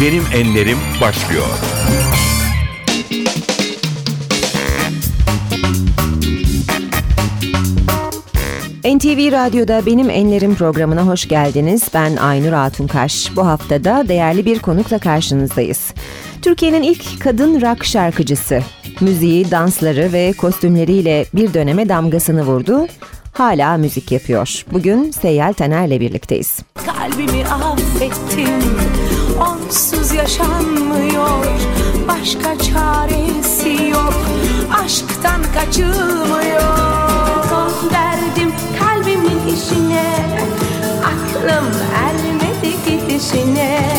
Benim Enlerim başlıyor. NTV Radyo'da Benim Enlerim programına hoş geldiniz. Ben Aynur Altunkaş. Bu haftada değerli bir konukla karşınızdayız. Türkiye'nin ilk kadın rock şarkıcısı. Müziği, dansları ve kostümleriyle bir döneme damgasını vurdu. Hala müzik yapıyor. Bugün Seyyal Taner'le birlikteyiz. Kalbimi affettim, onsuz yaşanmıyor. Başka çaresi yok, aşktan kaçılmıyor. Son derdim kalbimin işine, aklım ermedi gidişine.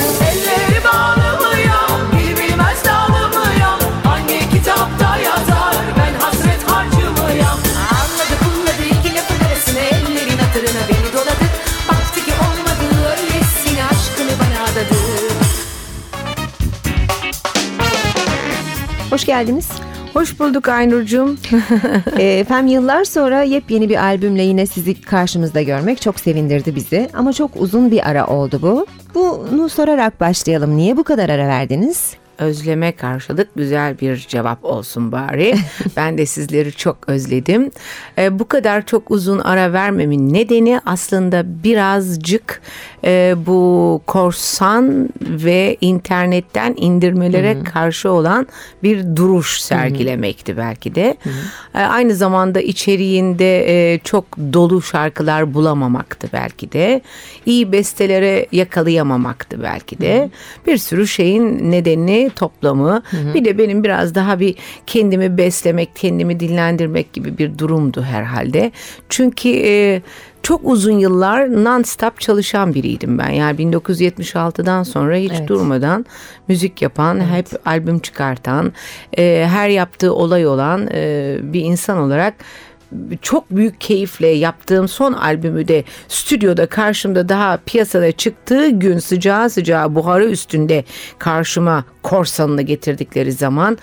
Hoş geldiniz. Hoş bulduk Aynur'cum. Ee, Efendim yıllar sonra yepyeni bir albümle yine sizi karşımızda görmek çok sevindirdi bizi. Ama çok uzun bir ara oldu bu. Bunu sorarak başlayalım. Niye bu kadar ara verdiniz? Özleme karşılık güzel bir cevap olsun bari. ben de sizleri çok özledim. Ee, bu kadar çok uzun ara vermemin nedeni aslında birazcık e, bu korsan ve internetten indirmelere karşı olan bir duruş sergilemekti belki de. Ee, aynı zamanda içeriğinde e, çok dolu şarkılar bulamamaktı belki de. İyi bestelere yakalayamamaktı belki de. Bir sürü şeyin nedeni toplamı. Bir de benim biraz daha bir kendimi beslemek, kendimi dinlendirmek gibi bir durumdu herhalde. Çünkü e, çok uzun yıllar non-stop çalışan biriydim ben. Yani 1976'dan sonra hiç Evet. durmadan müzik yapan, hep albüm çıkartan, e, her yaptığı olay olan e, bir insan olarak çok büyük keyifle yaptığım son albümü de stüdyoda karşımda daha piyasada çıktığı gün sıcağı sıcağı buharı üstünde karşıma korsanını getirdikleri zaman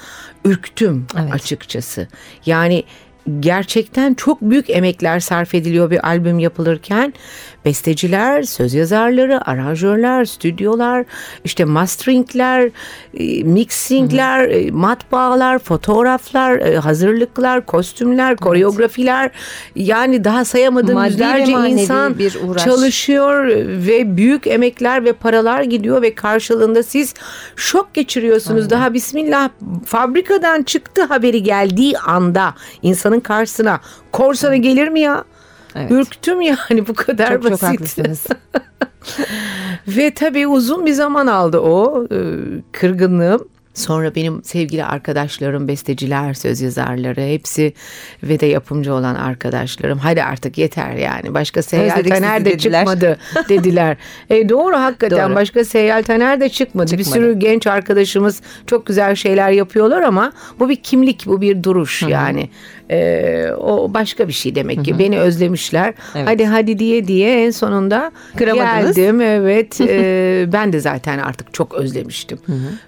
ürktüm Evet. açıkçası. Yani gerçekten çok büyük emekler sarf ediliyor bir albüm yapılırken. Besteciler, söz yazarları, aranjörler, stüdyolar, işte masteringler, e, mixingler, e, matbaalar, fotoğraflar, e, hazırlıklar, kostümler, koreografiler. Yani daha sayamadığım Maddi yüzlerce insan bir uğraş. çalışıyor ve büyük emekler ve paralar gidiyor ve karşılığında siz şok geçiriyorsunuz. Daha bismillah fabrikadan çıktı haberi geldiği anda insanın karşısına korsanı gelir mi ya? Evet. Ürktüm yani bu kadar Çok çok basit. haklısınız. Ve tabii uzun bir zaman aldı o e, kırgınlığım. Sonra benim sevgili arkadaşlarım, besteciler, söz yazarları hepsi ve de yapımcı olan arkadaşlarım. Hadi artık yeter yani. Başka Seyyal Taner de dediler. çıkmadı dediler. E doğru hakikaten Doğru. başka Seyyal Taner de çıkmadı. Bir Çıkmadı. sürü genç arkadaşımız çok güzel şeyler yapıyorlar ama bu bir kimlik, bu bir duruş yani. E, o başka bir şey demek ki. Beni özlemişler. Evet. Hadi hadi diye diye en sonunda Kıramadınız. geldim. Evet. e, ben de zaten artık çok özlemiştim.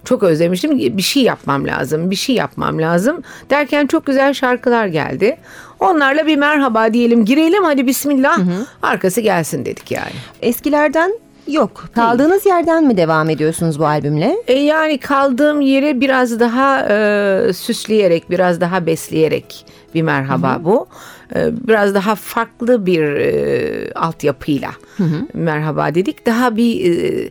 Çok özlemiştim. Bir şey yapmam lazım. Bir şey yapmam lazım. Derken çok güzel şarkılar geldi. Onlarla bir merhaba diyelim. Girelim hadi bismillah. Arkası gelsin dedik yani. Eskilerden yok. Kaldığınız yerden mi devam ediyorsunuz bu albümle? E yani kaldığım yere biraz daha e, süsleyerek, biraz daha besleyerek bir merhaba bu. E, biraz daha farklı bir e, altyapıyla merhaba dedik. Daha bir e,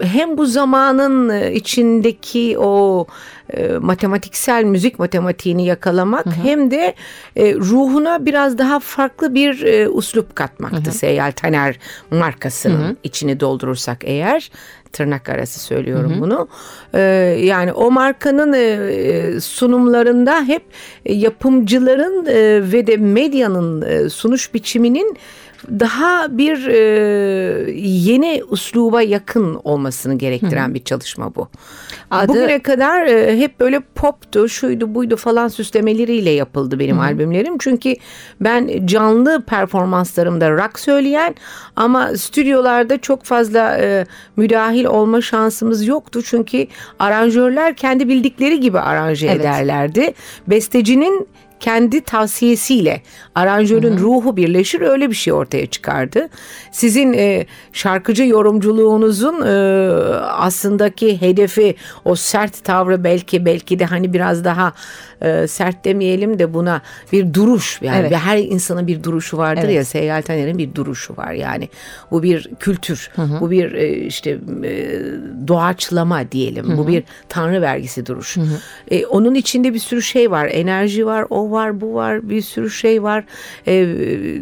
hem bu zamanın e, içindeki o e, matematiksel müzik matematiğini yakalamak hem de e, ruhuna biraz daha farklı bir e, uslup katmaktı Seyyal Taner markasının içini doldurursak eğer tırnak arası söylüyorum bunu. E, yani o markanın e, e, sunumlarında hep e, yapımcıların e, ve de medyanın e, sunuş biçiminin daha bir e, yeni usluba yakın olmasını gerektiren bir çalışma bu. Adı- Bugüne kadar e, hep böyle poptu, şuydu, buydu falan süslemeleriyle yapıldı benim albümlerim. Çünkü ben canlı performanslarımda rock söyleyen ama stüdyolarda çok fazla e, müdahil olma şansımız yoktu. Çünkü aranjörler kendi bildikleri gibi aranje Evet. ederlerdi. Bestecinin kendi tavsiyesiyle aranjörün ruhu birleşir öyle bir şey ortaya çıkardı. Sizin e, şarkıcı yorumculuğunuzun e, aslındaki hedefi o sert tavrı belki belki de hani biraz daha e, sert demeyelim de buna bir duruş yani Evet. ve her insanın bir duruşu vardır Evet. ya Seyyal Taner'in bir duruşu var yani bu bir kültür bu bir e, işte e, doğaçlama diyelim bu bir tanrı vergisi duruş E, onun içinde bir sürü şey var enerji var o var bu var bir sürü şey var E,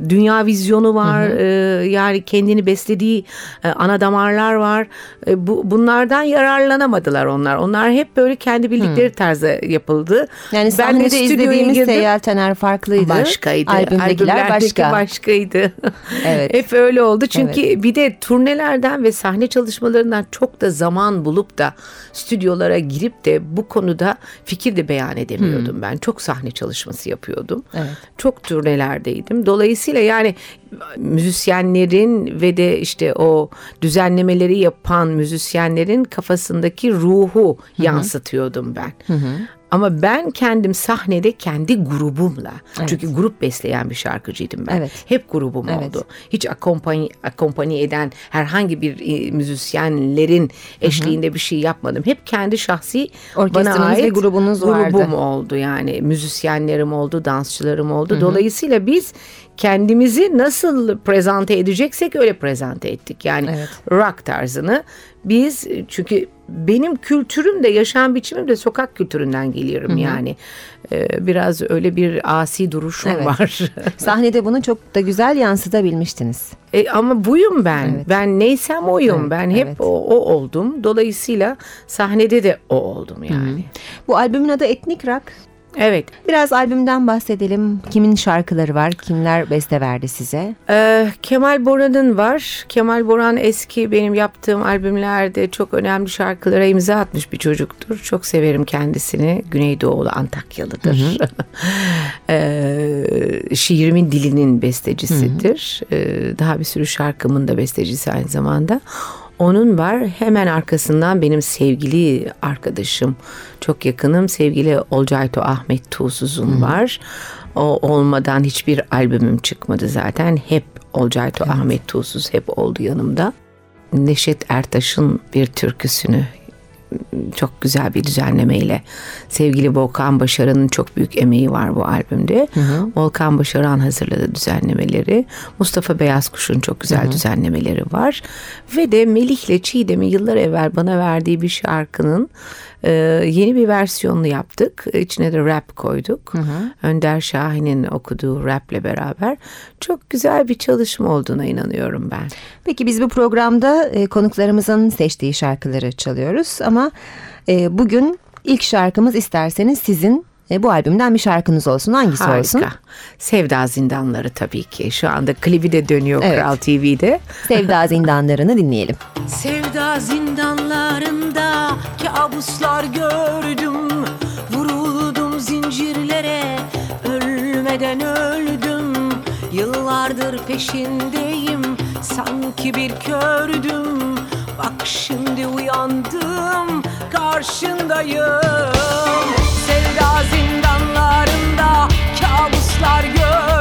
dünya vizyonu var E, yani kendini beslediği e, ana damarlar var E, bu bunlardan yararlanamadılar onlar onlar hep böyle kendi bildikleri tarzda yapıldı Yani Ben de izlediğimiz girdim. Seyyal Taner farklıydı. Başkaydı. Albümdekiler başka. başkaydı. Evet. Hep öyle oldu. Çünkü bir de turnelerden ve sahne çalışmalarından çok da zaman bulup da stüdyolara girip de bu konuda fikir de beyan edemiyordum ben. Çok sahne çalışması yapıyordum. Hmm. Evet. Çok turnelerdeydim. Dolayısıyla yani müzisyenlerin ve de işte o düzenlemeleri yapan müzisyenlerin kafasındaki ruhu yansıtıyordum ben. Ama ben kendim sahnede kendi grubumla çünkü grup besleyen bir şarkıcıydım ben. Evet. Hep grubum Evet. oldu. Hiç akompany, akompany eden herhangi bir e, müzisyenlerin eşliğinde bir şey yapmadım. Hep kendi şahsi bana Orkestranız ve ait grubunuz vardı. grubum oldu yani. Müzisyenlerim oldu, dansçılarım oldu. Dolayısıyla biz kendimizi nasıl prezente edeceksek öyle prezente ettik. Yani Evet. rock tarzını biz çünkü benim kültürüm de yaşam biçimim de sokak kültüründen geliyorum yani. Ee, biraz öyle bir asi duruşum Evet. var. Sahnede bunu çok da güzel yansıtabilmiştiniz. E, ama buyum ben. Evet. Ben neysem oyum. Evet, ben hep evet. o, o oldum. Dolayısıyla sahnede de o oldum yani. Bu albümün adı Etnik Rock. Evet. Biraz albümden bahsedelim. Kimin şarkıları var? Kimler beste verdi size? Ee, Kemal Boran'ın var. Kemal Boran eski benim yaptığım albümlerde çok önemli şarkılara imza atmış bir çocuktur. Çok severim kendisini. Güneydoğulu Antakyalıdır. Ee, şiirimin dilinin bestecisidir. Ee, daha bir sürü şarkımın da bestecisi aynı zamanda. Onun var hemen arkasından benim sevgili arkadaşım çok yakınım sevgili Olcayto Ahmet Tuğsuz'un var. O olmadan hiçbir albümüm çıkmadı zaten. Hep Olcayto Ahmet Tuğsuz hep oldu yanımda. Neşet Ertaş'ın bir türküsünü çok güzel bir düzenlemeyle sevgili Volkan Başaran'ın çok büyük emeği var bu albümde. Volkan Başaran hazırladı düzenlemeleri. Mustafa Beyazkuş'un çok güzel düzenlemeleri var. Ve de Melih'le Çiğdem'in yıllar evvel bana verdiği bir şarkının e, yeni bir versiyonunu yaptık. İçine de rap koyduk. Önder Şahin'in okuduğu raple beraber. Çok güzel bir çalışma olduğuna inanıyorum ben. Peki biz bu programda e, konuklarımızın seçtiği şarkıları çalıyoruz ama e, bugün ilk şarkımız isterseniz sizin e, bu albümden bir şarkınız olsun. Hangisi olsun? Harika. Sevda Zindanları tabii ki. Şu anda klibi de dönüyor Evet. Kral TV'de. Sevda Zindanlarını dinleyelim. Sevda zindanlarında kabuslar gördüm Vuruldum zincirlere ölmeden öldüm Yıllardır peşindeyim sanki bir kördüm Bak şimdi uyandım karşındayım Sevda zindanlarında kabuslar gördüm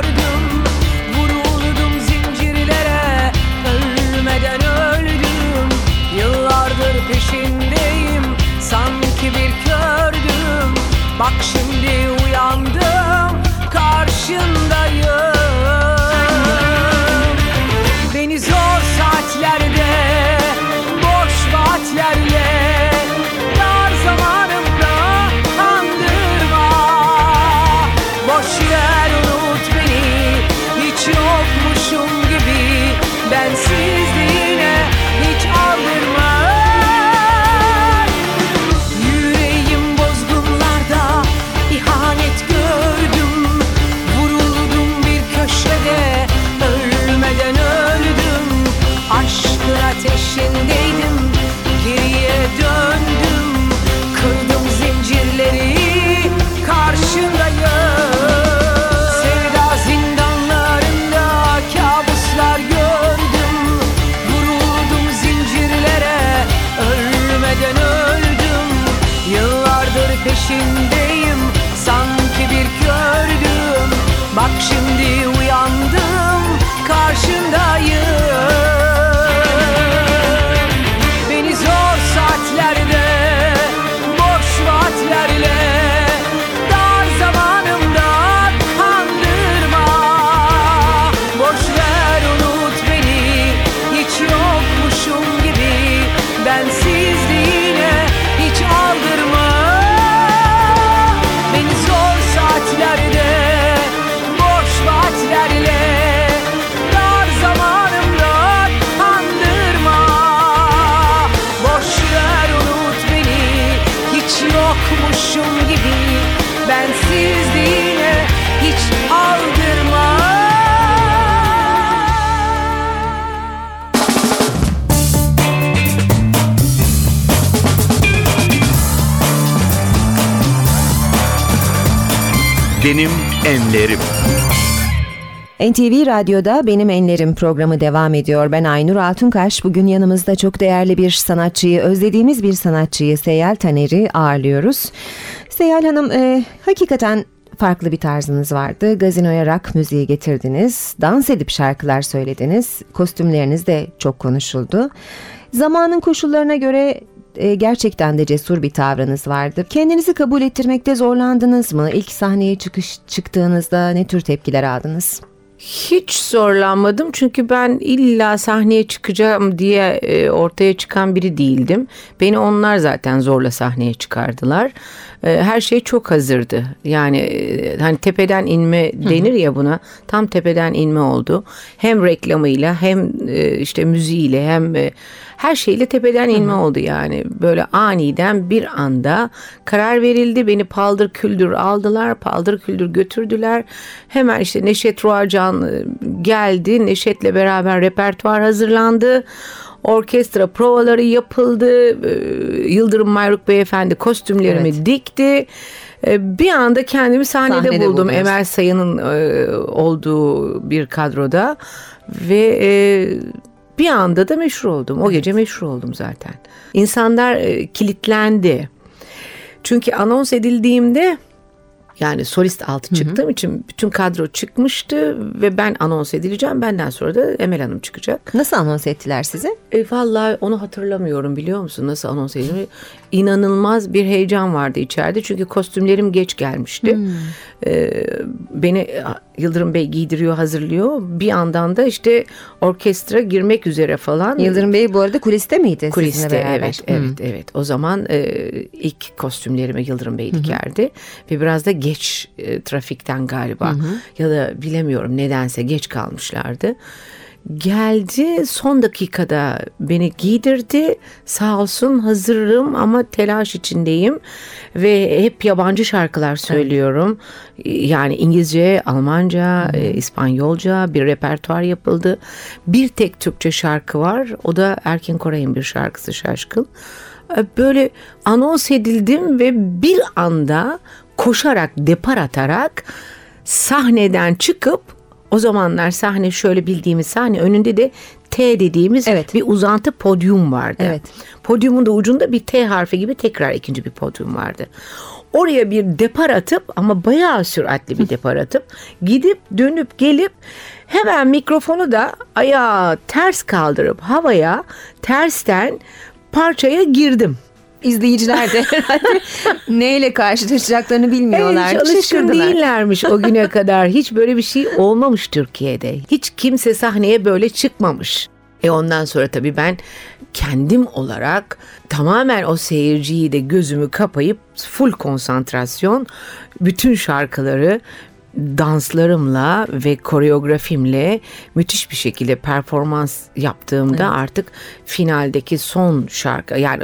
Enlerim. NTV Radyo'da Benim Enlerim programı devam ediyor. Ben Aynur Altunkaş. Bugün yanımızda çok değerli bir sanatçıyı, özlediğimiz bir sanatçıyı Seyal Taner'i ağırlıyoruz. Seyal Hanım, e, hakikaten farklı bir tarzınız vardı. Gazinoya rock müziği getirdiniz. Dans edip şarkılar söylediniz. Kostümleriniz de çok konuşuldu. Zamanın koşullarına göre e, gerçekten de cesur bir tavrınız vardı. Kendinizi kabul ettirmekte zorlandınız mı? İlk sahneye çıkış çıktığınızda ne tür tepkiler aldınız? Hiç zorlanmadım çünkü ben illa sahneye çıkacağım diye e, ortaya çıkan biri değildim. Beni onlar zaten zorla sahneye çıkardılar. E, Her şey çok hazırdı. Yani e, hani tepeden inme denir ya buna. Tam tepeden inme oldu. Hem reklamıyla hem e, işte müziğiyle hem e, her şeyle tepeden inme oldu yani. Böyle aniden bir anda karar verildi. Beni paldır küldür aldılar. Paldır küldür götürdüler. Hemen işte Neşet Ruacan e, geldi. Neşet'le beraber repertuar hazırlandı. Orkestra provaları yapıldı. Ee, Yıldırım Mayruk Beyefendi kostümlerimi Evet. dikti. Ee, Bir anda kendimi sahnede, Sahnede buldum. buldunuz. Emel Sayın'ın e, olduğu bir kadroda. Ve e, bir anda da meşhur oldum. O gece meşhur oldum zaten. İnsanlar e, kilitlendi. Çünkü anons edildiğimde yani solist altı çıktığım için bütün kadro çıkmıştı ve ben anons edileceğim. Benden sonra da Emel Hanım çıkacak. Nasıl anons ettiler sizi? E, vallahi onu hatırlamıyorum biliyor musun nasıl anons edildiğimi. İnanılmaz bir heyecan vardı içeride çünkü kostümlerim geç gelmişti. E, beni Yıldırım Bey giydiriyor hazırlıyor. Bir yandan da işte orkestra girmek üzere falan. Yıldırım Bey bu arada kuliste miydi Kuliste evet evet evet. O zaman e, ilk kostümlerimi Yıldırım Bey dikerdi ve biraz da geç e, trafikten galiba ya da bilemiyorum nedense geç kalmışlardı. Geldi son dakikada beni giydirdi sağ olsun hazırım ama telaş içindeyim ve hep yabancı şarkılar söylüyorum. Yani İngilizce, Almanca, e, İspanyolca bir repertuar yapıldı. Bir tek Türkçe şarkı var o da Erkin Koray'ın bir şarkısı Şaşkın. E, Böyle anons edildim ve bir anda koşarak depar atarak sahneden çıkıp o zamanlar sahne şöyle bildiğimiz sahne önünde de T dediğimiz Evet. bir uzantı podyum vardı. Evet. Podyumun da ucunda bir T harfi gibi tekrar ikinci bir podyum vardı. Oraya bir depar atıp ama bayağı süratli bir depar atıp gidip dönüp gelip hemen mikrofonu da ayağı ters kaldırıp havaya tersten parçaya girdim. İzleyiciler de herhalde neyle karşılaşacaklarını bilmiyorlar. Evet, hiç alışkın değillermiş o güne kadar. Hiç böyle bir şey olmamış Türkiye'de. Hiç kimse sahneye böyle çıkmamış. E ondan sonra tabii ben kendim olarak tamamen o seyirciyi de gözümü kapayıp full konsantrasyon bütün şarkıları danslarımla ve koreografimle müthiş bir şekilde performans yaptığımda artık finaldeki son şarkı yani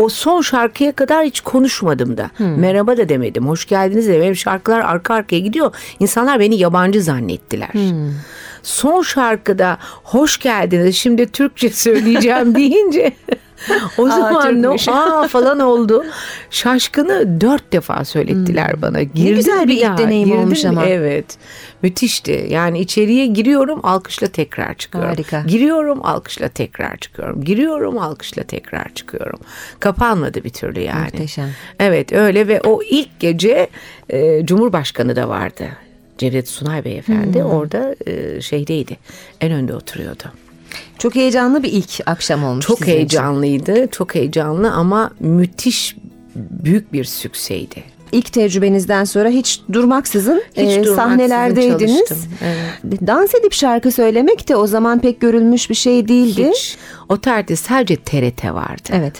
o son şarkıya kadar hiç konuşmadım da. Merhaba da demedim. Hoş geldiniz de benim şarkılar arka arkaya gidiyor. İnsanlar beni yabancı zannettiler. Son şarkıda hoş geldiniz şimdi Türkçe söyleyeceğim deyince o zaman ne aa falan oldu. Şaşkını dört defa söylettiler bana. Girdim güzel bir ilk daha, deneyim girdim. olmuş ama. Evet. Müthişti. Yani içeriye giriyorum alkışla tekrar çıkıyorum. Harika. Giriyorum alkışla tekrar çıkıyorum. Giriyorum alkışla tekrar çıkıyorum. Kapanmadı bir türlü yani. Muhteşem. Evet öyle ve o ilk gece e, Cumhurbaşkanı da vardı. Cevdet Sunay Beyefendi orada e, şeydeydi. En önde oturuyordu. Çok heyecanlı bir ilk akşam olmuş. Çok sizin için. heyecanlıydı, çok heyecanlı ama müthiş büyük bir sükseydi. İlk tecrübenizden sonra hiç durmaksızın Hiç e, durmaksızın sahnelerdeydiniz. çalıştım, evet. Dans edip şarkı söylemek de o zaman pek görülmüş bir şey değildi. Hiç. O tarihte sadece TRT vardı. Evet.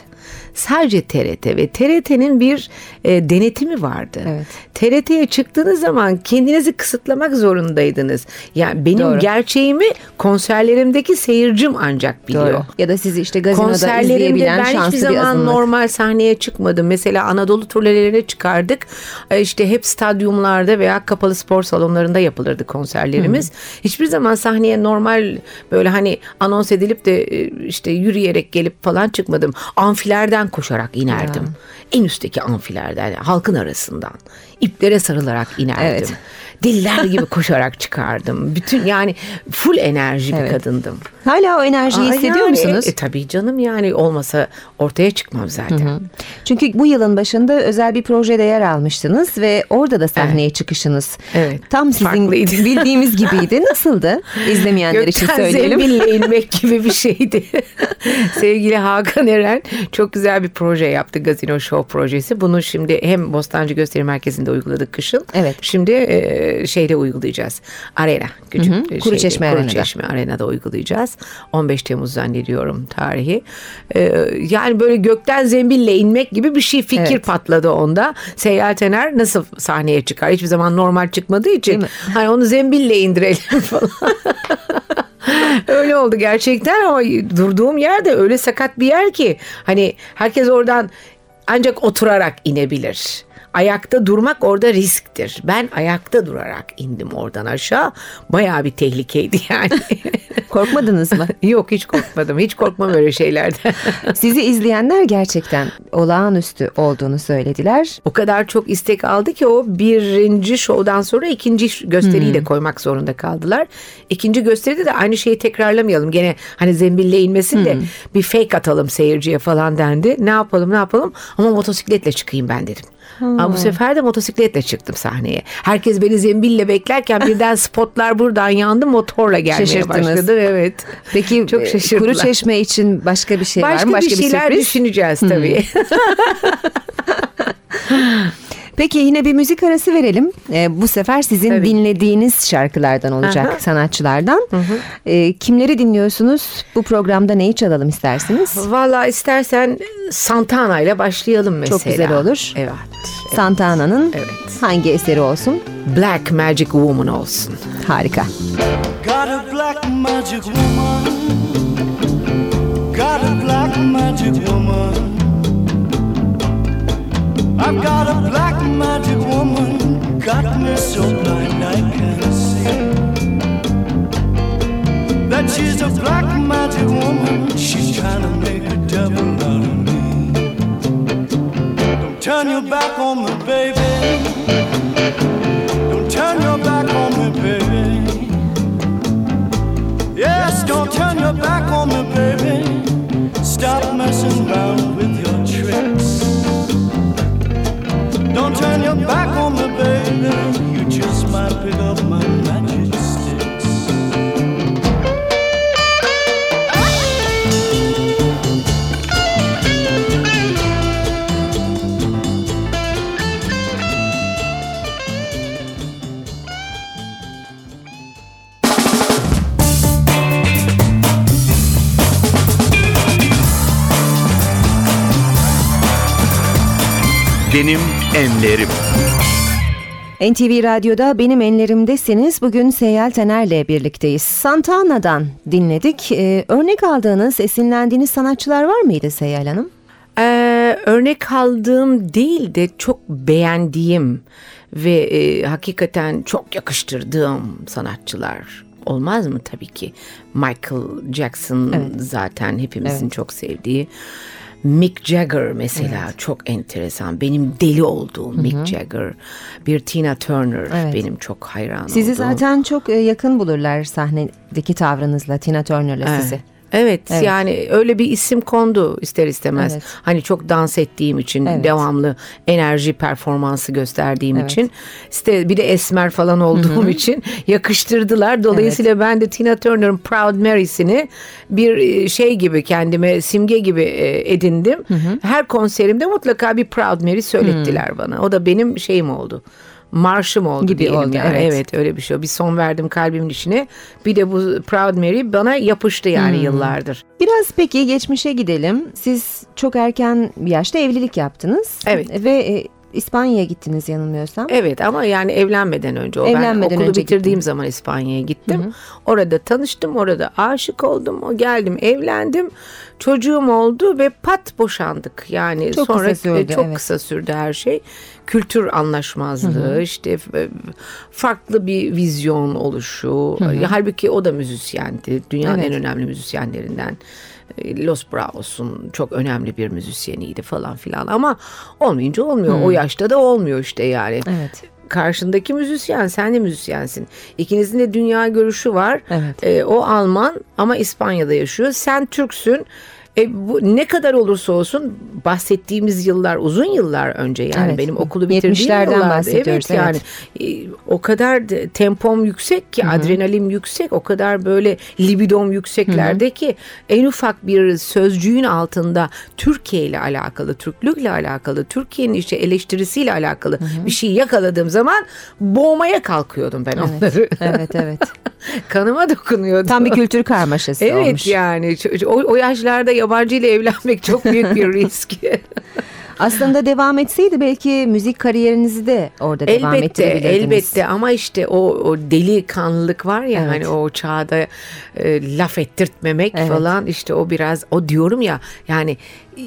Sadece TRT ve TRT'nin bir e, denetimi vardı. Evet. TRT'ye çıktığınız zaman kendinizi kısıtlamak zorundaydınız. Yani benim Doğru. gerçeğimi konserlerimdeki seyircim ancak biliyor. Doğru. Ya da sizi işte gazinoda izleyebilen ben şanslı hiçbir bir zaman azınlık. normal sahneye çıkmadım. Mesela Anadolu turnelerine çıkardık. E, İşte hep stadyumlarda veya kapalı spor salonlarında yapılırdı konserlerimiz. Hiçbir zaman sahneye normal böyle hani anons edilip de e, işte yürüyerek gelip falan çıkmadım. Amfilerden koşarak inerdim. En üstteki amfilerden, halkın arasından. iplere sarılarak inerdim. Evet. Deliler gibi koşarak çıkardım. Bütün yani full enerji bir kadındım. Hala o enerjiyi Aa, hissediyor yani, musunuz? E, tabii canım yani olmasa ortaya çıkmam zaten. Çünkü bu yılın başında özel bir projede yer almıştınız ve orada da sahneye çıkışınız. Evet, Tam sizin farklıydı. bildiğimiz gibiydi. Nasıldı? İzlemeyenler için Gökten söyleyelim. zembille inmek gibi bir şeydi. Sevgili Hakan Eren çok güzel bir proje yaptı. Gazino Show projesi. Bunu şimdi hem Bostancı Gösteri Merkezi'nde uyguladık kışın. Evet. Şimdi e, şeyde uygulayacağız. Arena. Küçük Hı hı, Kuruçeşme Arena'da. Kuruçeşme Arena'da uygulayacağız. 15 Temmuz zannediyorum tarihi. E, yani böyle gökten zembille inmek gibi bir şey fikir Evet. patladı onda. Seyyal Tener nasıl sahneye çıkar? Hiçbir zaman normal çıkmadığı için hani onu zembille indirelim falan. öyle oldu gerçekten ama durduğum yer de öyle sakat bir yer ki hani herkes oradan ancak oturarak inebilir. Ayakta durmak orada risktir. Ben ayakta durarak indim oradan aşağı. Bayağı bir tehlikeydi yani. Korkmadınız mı? Yok hiç korkmadım. Hiç korkmam öyle şeylerden. Sizi izleyenler gerçekten olağanüstü olduğunu söylediler. o kadar çok istek aldı ki o birinci şovdan sonra ikinci gösteriyi de koymak zorunda kaldılar. İkinci gösteride de aynı şeyi tekrarlamayalım. Gene hani zembille inmesin de bir fake atalım seyirciye falan dendi. Ne yapalım ne yapalım ama motosikletle çıkayım ben dedim. Ama bu sefer de motosikletle çıktım sahneye. Herkes beni zembille beklerken birden spotlar buradan yandı motorla gelmeye Şaşırttınız. başladı. Evet. Peki Çok e, şaşırdılar. kuru çeşme için başka bir şey var Başka, mı? Başka bir şeyler sürpriz? düşüneceğiz tabii. Peki yine bir müzik arası verelim. Ee, bu sefer sizin Tabii. dinlediğiniz şarkılardan olacak Aha. sanatçılardan. Ee, kimleri dinliyorsunuz? Bu programda neyi çalalım istersiniz? Valla istersen Santana ile başlayalım mesela. Çok güzel olur. Evet. Santana'nın Evet. hangi eseri olsun? Black Magic Woman olsun. Harika. Got a black magic woman. Got a black magic woman. I've got a black magic woman. Got me so blind I can't see. That she's a black magic woman. She's trying to make a devil out of me. Don't turn your back on me, baby. Don't turn your back on me, baby. Yes, don't turn your back on me, baby. Stop messing around Don't turn your back on me, baby. You just might pick up my magic sticks. Benim enlerim. NTV Radyo'da Benim Enlerim'desiniz. Bugün Seyyal Tener'le birlikteyiz. Santana'dan dinledik. Ee, örnek aldığınız, esinlendiğiniz sanatçılar var mıydı Seyyal Hanım? Ee, örnek aldığım değil de çok beğendiğim ve e, hakikaten çok yakıştırdığım sanatçılar olmaz mı tabii ki? Michael Jackson zaten hepimizin çok sevdiği. Mick Jagger mesela çok enteresan. Benim deli olduğum Mick Jagger. Bir Tina Turner Evet. benim çok hayran Sizi olduğum. zaten çok e, yakın bulurlar sahnedeki tavrınızla Tina Turner'la Evet. sizi. Evet, Evet. yani öyle bir isim kondu ister istemez. Evet. Hani çok dans ettiğim için, Evet. devamlı enerji performansı gösterdiğim Evet. için, işte bir de esmer falan olduğum için yakıştırdılar. Dolayısıyla ben de Tina Turner'ın Proud Mary'sini bir e, şey gibi kendime simge gibi e, edindim. Her konserimde mutlaka bir Proud Mary söylettiler bana. O da benim şeyim oldu. Marşım oldu Gibi diyelim oldu, yani. evet. Evet öyle bir şey. Bir son verdim kalbimin içine. Bir de bu Proud Mary bana yapıştı yani yıllardır. Biraz peki geçmişe gidelim. Siz çok erken bir yaşta evlilik yaptınız. Evet. Ve e, İspanya'ya gittiniz yanılmıyorsam. Evet ama yani evlenmeden önce o Evlenmeden ben okulu önce bitirdiğim gittin. zaman İspanya'ya gittim. Orada tanıştım, orada aşık oldum. O geldim, evlendim. Çocuğum oldu ve pat boşandık. Yani Çok sonra kısa sürdü, çok evet. kısa sürdü her şey. Kültür anlaşmazlığı, işte f- farklı bir vizyon oluşu. Halbuki o da müzisyendi. Dünyanın Evet. en önemli müzisyenlerinden. E, Los Bravos'un çok önemli bir müzisyeniydi falan filan ama olmayınca olmuyor. O yaşta da olmuyor işte yani. Evet. Karşındaki müzisyen, sen de müzisyensin. İkinizin de dünya görüşü var. Evet. E, o Alman ama İspanya'da yaşıyor. Sen Türksün. E, bu ne kadar olursa olsun bahsettiğimiz yıllar uzun yıllar önce yani Evet. benim okulu bitirdiğim 70'lerden yıllarda. bahsediyoruz, Evet yani e, o kadar de- tempom yüksek ki adrenalin yüksek o kadar böyle libidom yükseklerde ki en ufak bir sözcüğün altında Türkiye ile alakalı, Türklükle alakalı, Türkiye'nin işte eleştirisiyle alakalı bir şey yakaladığım zaman boğmaya kalkıyordum ben onları. Evet evet. Kanıma dokunuyordu. Tam bir kültür karmaşası Evet olmuş. yani ç- o, o yaşlarda yabancı ile evlenmek çok büyük bir risk. Aslında devam etseydi belki müzik kariyerinizi de orada devam elbette ettirebilirdiniz. elbette ama işte o, o deli kanlılık var ya Evet. hani o çağda e, laf ettirtmemek Evet. falan işte o biraz o diyorum ya yani e,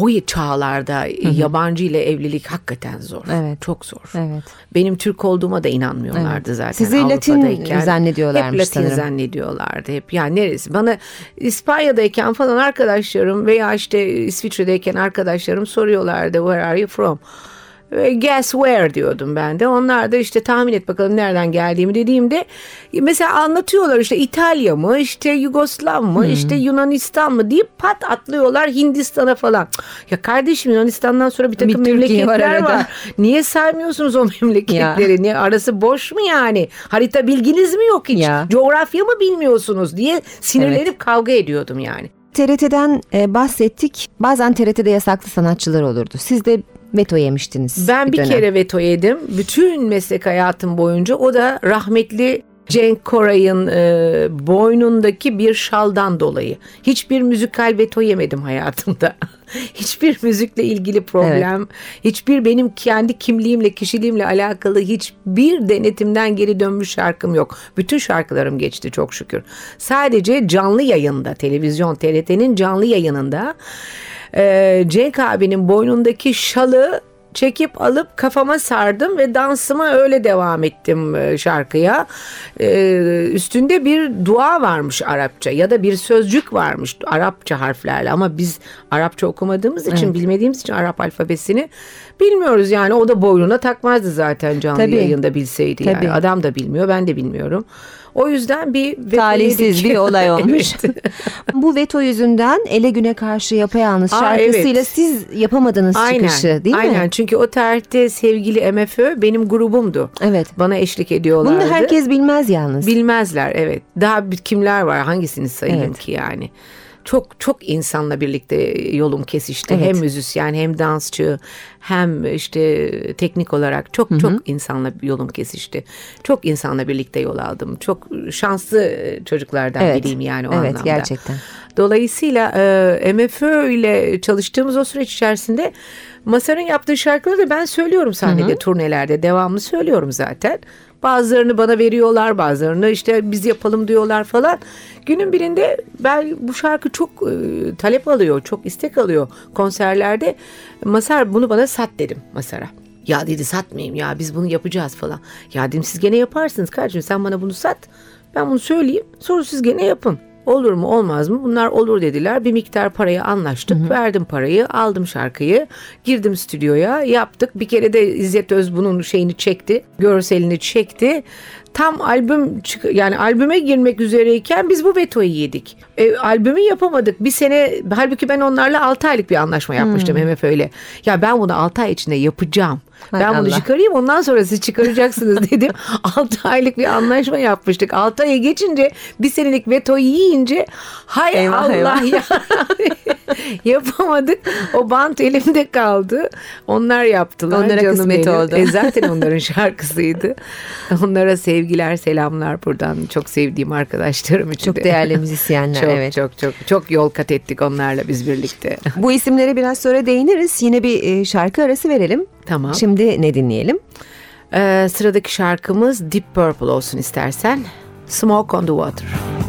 o çağlarda yabancı ile evlilik hakikaten zor. Evet. Çok zor. Evet. Benim Türk olduğuma da inanmıyorlardı Evet. zaten. Sizi Latin zannediyorlarmış Hep Latin sanırım. zannediyorlardı hep. Yani neresi? Bana İspanya'dayken falan arkadaşlarım veya işte İsviçre'deyken arkadaşlarım soruyorlardı where are you from? Guess where diyordum ben de. Onlar da işte tahmin et bakalım nereden geldiğimi dediğimde mesela anlatıyorlar işte İtalya mı işte Yugoslav mı işte Yunanistan mı deyip pat atlıyorlar Hindistan'a falan. Ya kardeşim Yunanistan'dan sonra bir takım Bir var memleketler var, arada. Niye saymıyorsunuz o memleketleri? Niye arası boş mu yani? Harita bilginiz mi yok hiç? Ya. Coğrafya mı bilmiyorsunuz diye sinirlenip kavga ediyordum yani. TRT'den e, bahsettik. Bazen TRT'de yasaklı sanatçılar olurdu. Siz de veto yemiştiniz. Ben bir dönem. kere veto yedim. Bütün meslek hayatım boyunca o da rahmetli Cenk Koray'ın e, boynundaki bir şaldan dolayı. Hiçbir müzikal veto yemedim hayatımda. hiçbir müzikle ilgili problem, hiçbir benim kendi kimliğimle, kişiliğimle alakalı hiçbir denetimden geri dönmüş şarkım yok. Bütün şarkılarım geçti çok şükür. Sadece canlı yayında, televizyon TRT'nin canlı yayınında e, Cenk abinin boynundaki şalı çekip alıp kafama sardım ve dansıma öyle devam ettim e, şarkıya. Ee, üstünde bir dua varmış Arapça ya da bir sözcük varmış Arapça harflerle ama biz Arapça okumadığımız için bilmediğimiz için Arap alfabesini bilmiyoruz yani o da boynuna takmazdı zaten canlı Tabii. yayında bilseydi Tabii. yani adam da bilmiyor ben de bilmiyorum. O yüzden bir Talihsiz bir olay olmuş. Evet. Bu veto yüzünden ele güne karşı yapayalnız Aa, şarkısıyla evet. siz yapamadınız çıkışı değil aynen. mi? Çünkü o tarihte sevgili MFÖ benim grubumdu. Evet. Bana eşlik ediyorlardı. Bunu herkes bilmez yalnız. bilmezler evet. Daha kimler var hangisini sayayım Evet. ki yani. Çok çok insanla birlikte yolum kesişti. Evet. Hem müzisyen hem dansçı hem işte teknik olarak çok çok insanla yolum kesişti. Çok insanla birlikte yol aldım. Çok şanslı çocuklardan Evet. biriyim yani o Evet, anlamda. gerçekten. Dolayısıyla e, MFÖ ile çalıştığımız o süreç içerisinde Masar'ın yaptığı şarkıları da ben söylüyorum sahnede, turnelerde. Devamlı söylüyorum zaten. Bazılarını bana veriyorlar, bazılarını işte biz yapalım diyorlar falan. Günün birinde ben bu şarkı çok e, talep alıyor, çok istek alıyor konserlerde. Masar bunu bana sat dedim Masar'a. Ya dedi satmayayım ya biz bunu yapacağız falan. Ya dedim siz gene yaparsınız kardeşim sen bana bunu sat. Ben bunu söyleyeyim sonra siz gene yapın. Olur mu olmaz mı? Bunlar olur dediler. Bir miktar parayı anlaştık. Verdim parayı, aldım şarkıyı. Girdim stüdyoya, yaptık. Bir kere de İzzet Öz bunun şeyini çekti. Görselini çekti. Tam albüm yani albüme girmek üzereyken biz bu vetoyu yedik. E, albümü yapamadık. Bir sene halbuki ben onlarla 6 aylık bir anlaşma yapmıştım MFÖ ile. Ya ben bunu 6 ay içinde yapacağım. Hay ben bunu Allah. çıkarayım ondan sonra siz çıkaracaksınız dedim. 6 aylık bir anlaşma yapmıştık. 6 ayı geçince bir senelik vetoyu yiyince hay Eyvah, Allah eyvah. ya yapamadık. O bant elimde kaldı. Onlar yaptılar. Onlara canım kısmet benim. oldu. E, zaten onların şarkısıydı. Onlara sevgiler, selamlar buradan. Çok sevdiğim arkadaşlarım için Çok de. değerli müzisyenler, çok, evet. Çok çok çok yol kat ettik onlarla biz birlikte. Bu isimlere biraz sonra değiniriz. Yine bir e, şarkı arası verelim. Tamam. Şimdi ne dinleyelim? Ee, sıradaki şarkımız Deep Purple olsun istersen. Smoke on the Water. We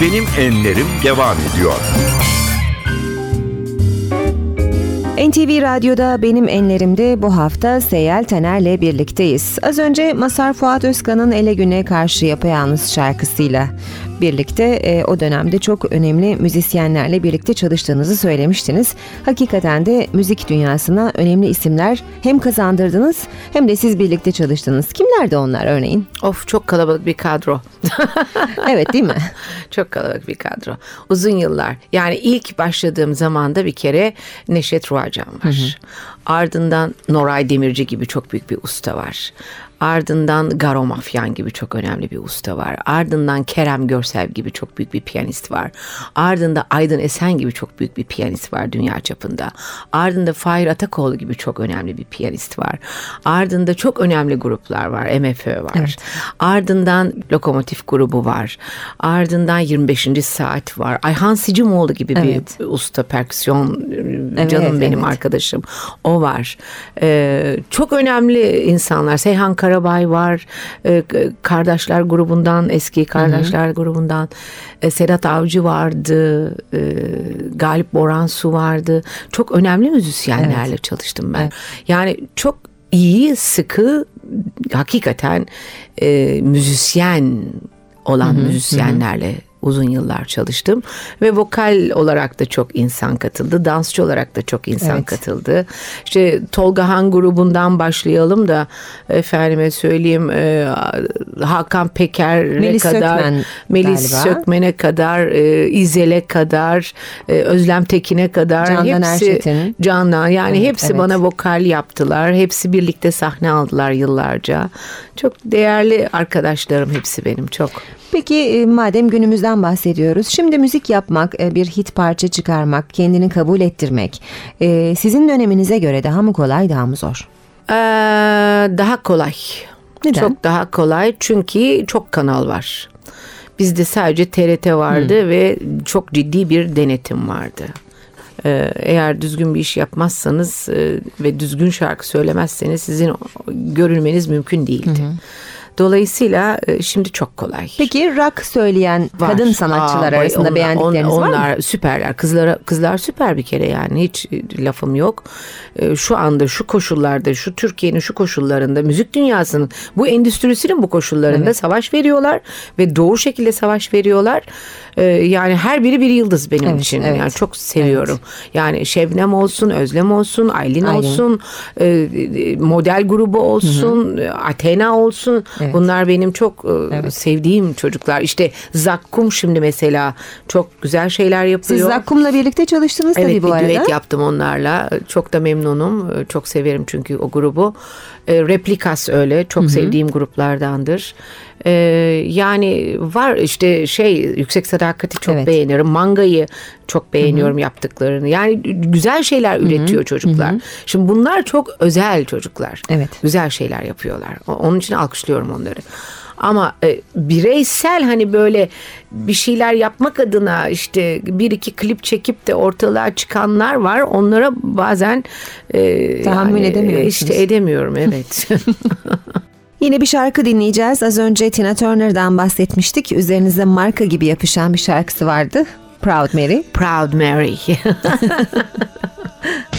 Benim Enlerim devam ediyor. NTV Radyo'da benim enlerimde bu hafta Seyel Taner'le birlikteyiz. Az önce Masar Fuat Özkan'ın Ele Güne Karşı Yapayalnız şarkısıyla birlikte e, o dönemde çok önemli müzisyenlerle birlikte çalıştığınızı söylemiştiniz. Hakikaten de müzik dünyasına önemli isimler hem kazandırdınız hem de siz birlikte çalıştınız. Kimlerdi onlar örneğin? Of çok kalabalık bir kadro. Evet değil mi? Çok kalabalık bir kadro. Uzun yıllar. Yani ilk başladığım zamanda bir kere Neşet Ruacan var. Ardından Noray Demirci gibi çok büyük bir usta var. Ardından Garo Mafyan gibi çok önemli bir usta var. Ardından Kerem Görsel gibi çok büyük bir piyanist var. Ardında Aydın Esen gibi çok büyük bir piyanist var dünya çapında. Ardında Fahir Atakoğlu gibi çok önemli bir piyanist var. Ardında çok önemli gruplar var. MFÖ var. Ardından Lokomotif grubu var. Ardından 25. Saat var. Ayhan Sicimoğlu gibi Evet. bir usta perküsyon Evet, canım benim evet. arkadaşım. O var. Ee, çok önemli insanlar. Seyhan Karabay var. K- kardeşler grubundan, eski Kardeşler grubundan. Ee, Sedat Avcı vardı. Ee, Galip Boransu vardı. Çok önemli müzisyenlerle çalıştım ben. Yani çok iyi, sıkı, hakikaten e, müzisyen olan müzisyenlerle uzun yıllar çalıştım ve vokal olarak da çok insan katıldı, dansçı olarak da çok insan Evet. katıldı. İşte Tolga Han grubundan başlayalım da efendime söyleyeyim e, Hakan Peker'e Melis kadar, Sökmen Melis galiba. Sökmen'e kadar, e, İzel'e kadar, e, Özlem Tekin'e kadar Candan hepsi Erçetin. Candan yani Evet, hepsi evet. bana vokal yaptılar. Hepsi birlikte sahne aldılar yıllarca. Çok değerli arkadaşlarım hepsi benim çok. Peki e, madem günümüzden bahsediyoruz, şimdi müzik yapmak, e, bir hit parça çıkarmak, kendini kabul ettirmek e, sizin döneminize göre daha mı kolay, daha mı zor? Ee, daha kolay. Neden? Çok daha kolay çünkü çok kanal var. Bizde sadece TRT vardı Hmm. ve çok ciddi bir denetim vardı. Ee, eğer düzgün bir iş yapmazsanız e, ve düzgün şarkı söylemezseniz sizin görülmeniz mümkün değildi. Dolayısıyla e, şimdi çok kolay. Peki rock söyleyen Var. kadın sanatçılar Aa, arasında onlar- beğendikleriniz on- var mı? Onlar süperler. Kızlara kızlar süper bir kere yani hiç e, lafım yok. E, Şu anda şu koşullarda şu Türkiye'nin şu koşullarında müzik dünyasının bu endüstrisinin bu koşullarında savaş veriyorlar ve doğru şekilde savaş veriyorlar. E, Yani her biri bir yıldız benim Evet, için. evet. Yani çok seviyorum. Yani Şebnem olsun, Özlem olsun, Aylin, Aylin. olsun, e, model grubu olsun, e, Athena olsun. Evet. Bunlar benim çok e, sevdiğim çocuklar. İşte Zakkum şimdi mesela çok güzel şeyler yapıyor. Siz Zakkum'la birlikte çalıştınız Evet tabii bu bir arada. düet yaptım onlarla. Çok da memnunum. Çok severim çünkü o grubu. E, Replikas öyle. Çok sevdiğim gruplardandır. E, yani var işte şey Yüksek Sadakati çok Evet. beğenirim. Mangayı çok beğeniyorum yaptıklarını. Yani güzel şeyler üretiyor çocuklar. Şimdi bunlar çok özel çocuklar. Evet. Güzel şeyler yapıyorlar. Onun için alkışlıyorum onları. Ama e, bireysel hani böyle bir şeyler yapmak adına işte bir iki klip çekip de ortalığa çıkanlar var. Onlara bazen e, Tahammül edemiyor e, musunuz? İşte edemiyorum evet. Yine bir şarkı dinleyeceğiz. Az önce Tina Turner'dan bahsetmiştik. Üzerinize marka gibi yapışan bir şarkısı vardı. Proud Mary. Proud Mary.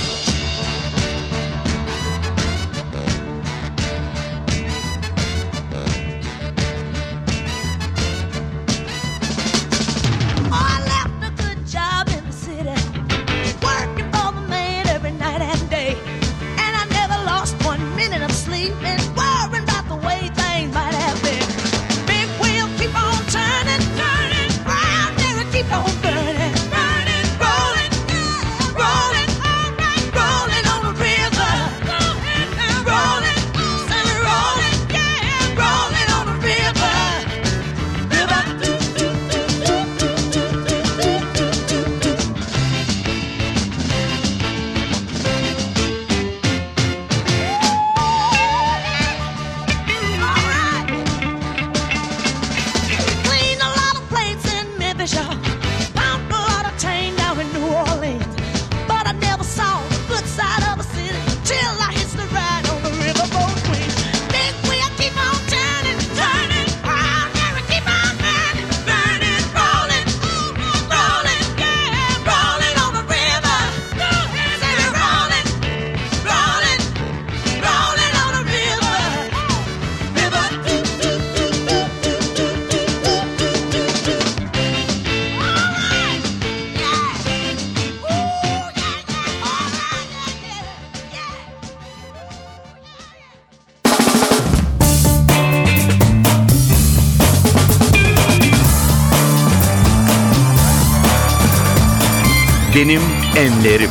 enlerim.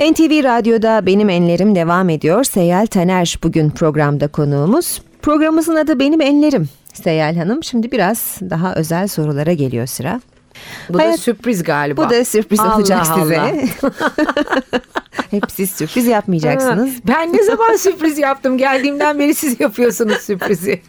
NTV Radyo'da Benim Enlerim devam ediyor. Seyel Taner bugün programda konuğumuz. Programımızın adı Benim Enlerim. Seyel Hanım şimdi biraz daha özel sorulara geliyor sıra. Bu da Hayat- sürpriz galiba. Bu da sürpriz Allah olacak Allah. size. Hep siz sürpriz yapmayacaksınız. Ha, Ben ne zaman sürpriz yaptım? Geldiğimden beri siz yapıyorsunuz sürprizi.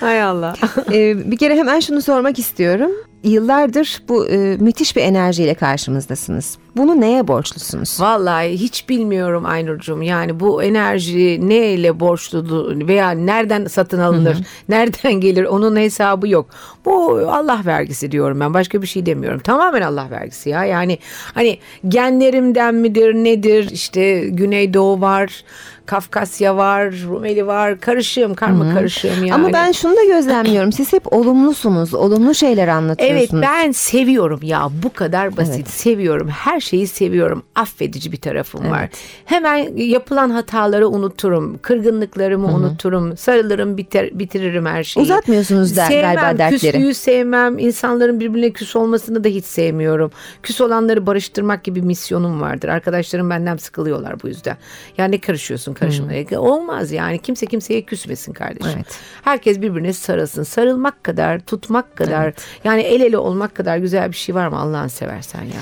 Hay Allah. Ee, bir kere hemen şunu sormak istiyorum. Yıllardır bu e, müthiş bir enerjiyle karşımızdasınız. Bunu neye borçlusunuz? Vallahi hiç bilmiyorum Aynur'cum. Yani bu enerji neyle borçlu veya nereden satın alınır, nereden gelir onun hesabı yok. Bu Allah vergisi diyorum ben. Başka bir şey demiyorum. Tamamen Allah vergisi ya. Yani hani genlerimden midir nedir? İşte Güneydoğu var, Kafkasya var, Rumeli var. Karışığım, karma karışığım yani. Ama ben şunu da gözlemliyorum. Siz hep olumlusunuz. Olumlu şeyler Evet anlatıyorsunuz. ben seviyorum ya bu kadar basit Evet. seviyorum her şeyi seviyorum. Affedici bir tarafım var. Hemen yapılan hataları unuturum. Kırgınlıklarımı unuturum. Sarılırım biter, bitiririm her şeyi. Uzatmıyorsunuz da sevmem, galiba dertleri. küslüğü sevmem. İnsanların birbirine küs olmasını da hiç sevmiyorum. Küs olanları barıştırmak gibi misyonum vardır. Arkadaşlarım benden sıkılıyorlar bu yüzden. Yani ne karışıyorsun karışma. Olmaz yani. Kimse kimseye küsmesin kardeşim. Evet. Herkes birbirine sarılsın. Sarılmak kadar, tutmak kadar, yani el ele olmak kadar güzel bir şey var mı Allah'ını seversen ya.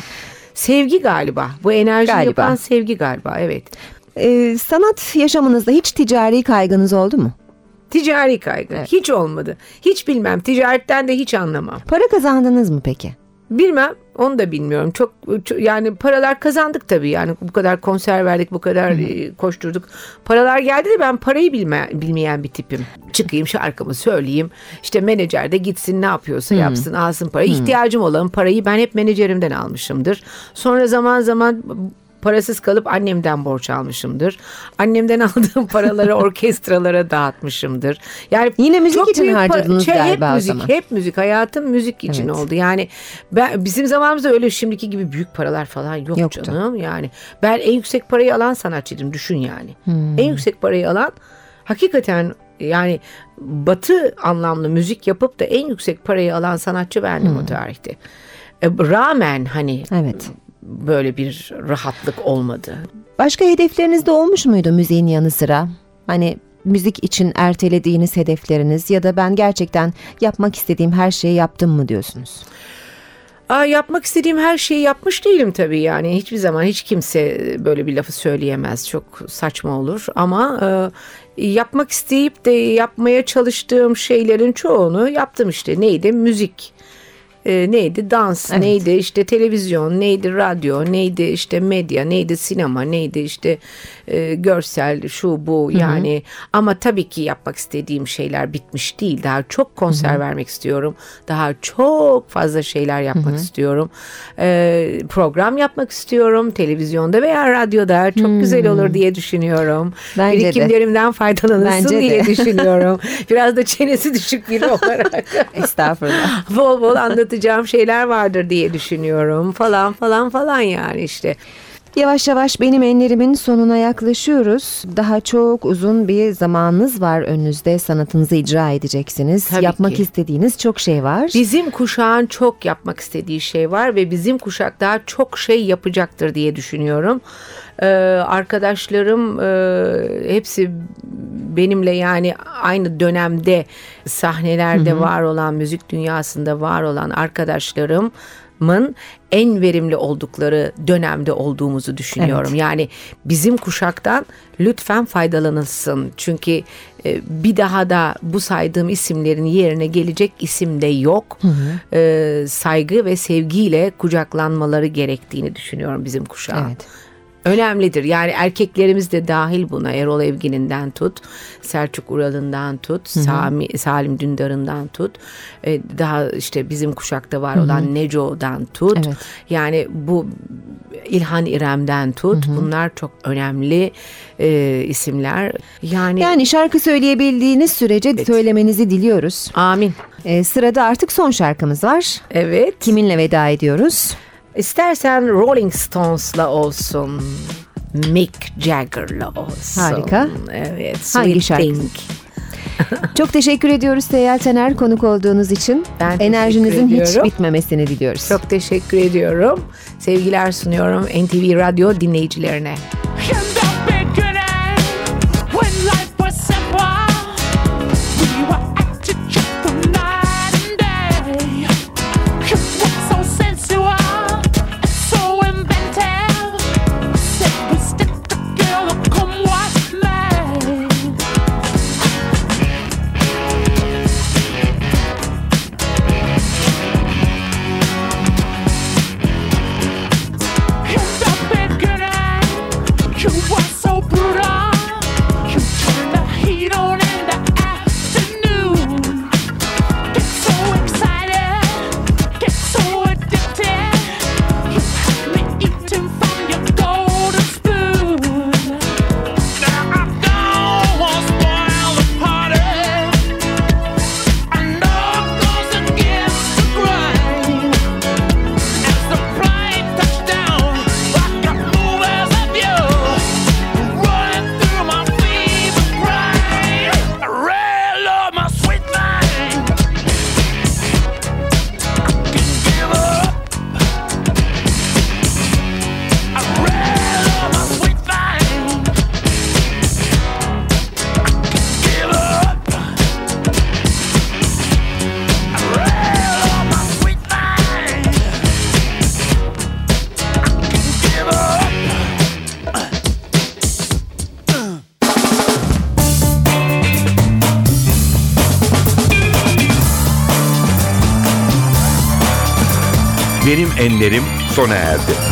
Sevgi galiba. Bu enerji Galiba. yapan sevgi galiba. Evet. Ee, sanat yaşamınızda hiç ticari kaygınız oldu mu? Ticari kaygı. Hiç olmadı. Hiç bilmem. Ticaretten de hiç anlamam. Para kazandınız mı peki? Bilmem. Onu da bilmiyorum. Çok, çok- yani paralar kazandık tabii. Yani bu kadar konser verdik, bu kadar e, koşturduk. Paralar geldi de ben parayı bilme, bilmeyen bir tipim. Çıkayım şarkımı söyleyeyim. İşte menajer de gitsin ne yapıyorsa yapsın, alsın parayı. İhtiyacım olan parayı ben hep menajerimden almışımdır. Sonra zaman zaman parasız kalıp annemden borç almışımdır. Annemden aldığım paraları orkestralara dağıtmışımdır. Yani Yine müzik çok için harcadınız Şey, galiba hep müzik, zaman. hep müzik. Hayatım müzik için Evet. oldu. Yani ben bizim zamanımızda öyle şimdiki gibi büyük paralar falan yok Yoktu. canım. Yani ben en yüksek parayı alan sanatçıydım düşün yani. Hmm. En yüksek parayı alan hakikaten yani batı anlamlı müzik yapıp da en yüksek parayı alan sanatçı bendim Hmm. o tarihte. E, rağmen hani Evet. Böyle bir rahatlık olmadı. Başka hedefleriniz de olmuş muydu müziğin yanı sıra? Hani müzik için ertelediğiniz hedefleriniz ya da ben gerçekten yapmak istediğim her şeyi yaptım mı diyorsunuz? Aa, yapmak istediğim her şeyi yapmış değilim tabii yani hiçbir zaman hiç kimse böyle bir lafı söyleyemez çok saçma olur ama e, yapmak isteyip de yapmaya çalıştığım şeylerin çoğunu yaptım işte neydi müzik e, neydi? Dans Evet. neydi? İşte televizyon neydi? Radyo neydi? İşte medya neydi? Sinema neydi? İşte e, görsel şu bu yani. Ama tabii ki yapmak istediğim şeyler bitmiş değil. Daha çok konser vermek istiyorum. Daha çok fazla şeyler yapmak istiyorum. E, program yapmak istiyorum. Televizyonda veya radyoda çok güzel olur diye düşünüyorum. Bence de. birikimlerimden faydalanırsın Bence de. diye düşünüyorum. Biraz da çenesi düşük biri olarak. Estağfurullah. bol bol anlatacağım şeyler vardır diye düşünüyorum falan falan falan yani işte. Yavaş yavaş benim enlerimin sonuna yaklaşıyoruz. Daha çok uzun bir zamanınız var önünüzde. Sanatınızı icra edeceksiniz. Tabii Yapmak ki. istediğiniz çok şey var. Bizim kuşağın çok yapmak istediği şey var ve bizim kuşak daha çok şey yapacaktır diye düşünüyorum. Ee, arkadaşlarım e, hepsi benimle yani aynı dönemde sahnelerde var olan müzik dünyasında var olan arkadaşlarımın en verimli oldukları dönemde olduğumuzu düşünüyorum. Yani bizim kuşaktan lütfen faydalanılsın. Çünkü e, bir daha da bu saydığım isimlerin yerine gelecek isim de yok. E, saygı ve sevgiyle kucaklanmaları gerektiğini düşünüyorum bizim kuşağın. Evet. Önemlidir. Yani erkeklerimiz de dahil buna. Erol Evgin'inden tut, Selçuk Ural'ından tut, Sami, Salim Dündar'ından tut. e, daha işte bizim kuşakta var olan Neco'dan tut. Evet. Yani bu İlhan İrem'den tut. Bunlar çok önemli e, isimler. Yani, Yani şarkı söyleyebildiğiniz sürece söylemenizi diliyoruz. amin. Ee, sırada artık son şarkımız var. Evet. Kiminle veda ediyoruz? İstersen Rolling Stones'la olsun. Mick Jagger'la olsun. Harika. Evet. Hangi Sweet şarkı? Thing. Çok teşekkür ediyoruz Seyyal Tener konuk olduğunuz için. Ben Enerjinizin hiç bitmemesini diliyoruz. Çok teşekkür ediyorum. Sevgiler sunuyorum NTV Radyo dinleyicilerine. In Benim Enlerim sona erdi.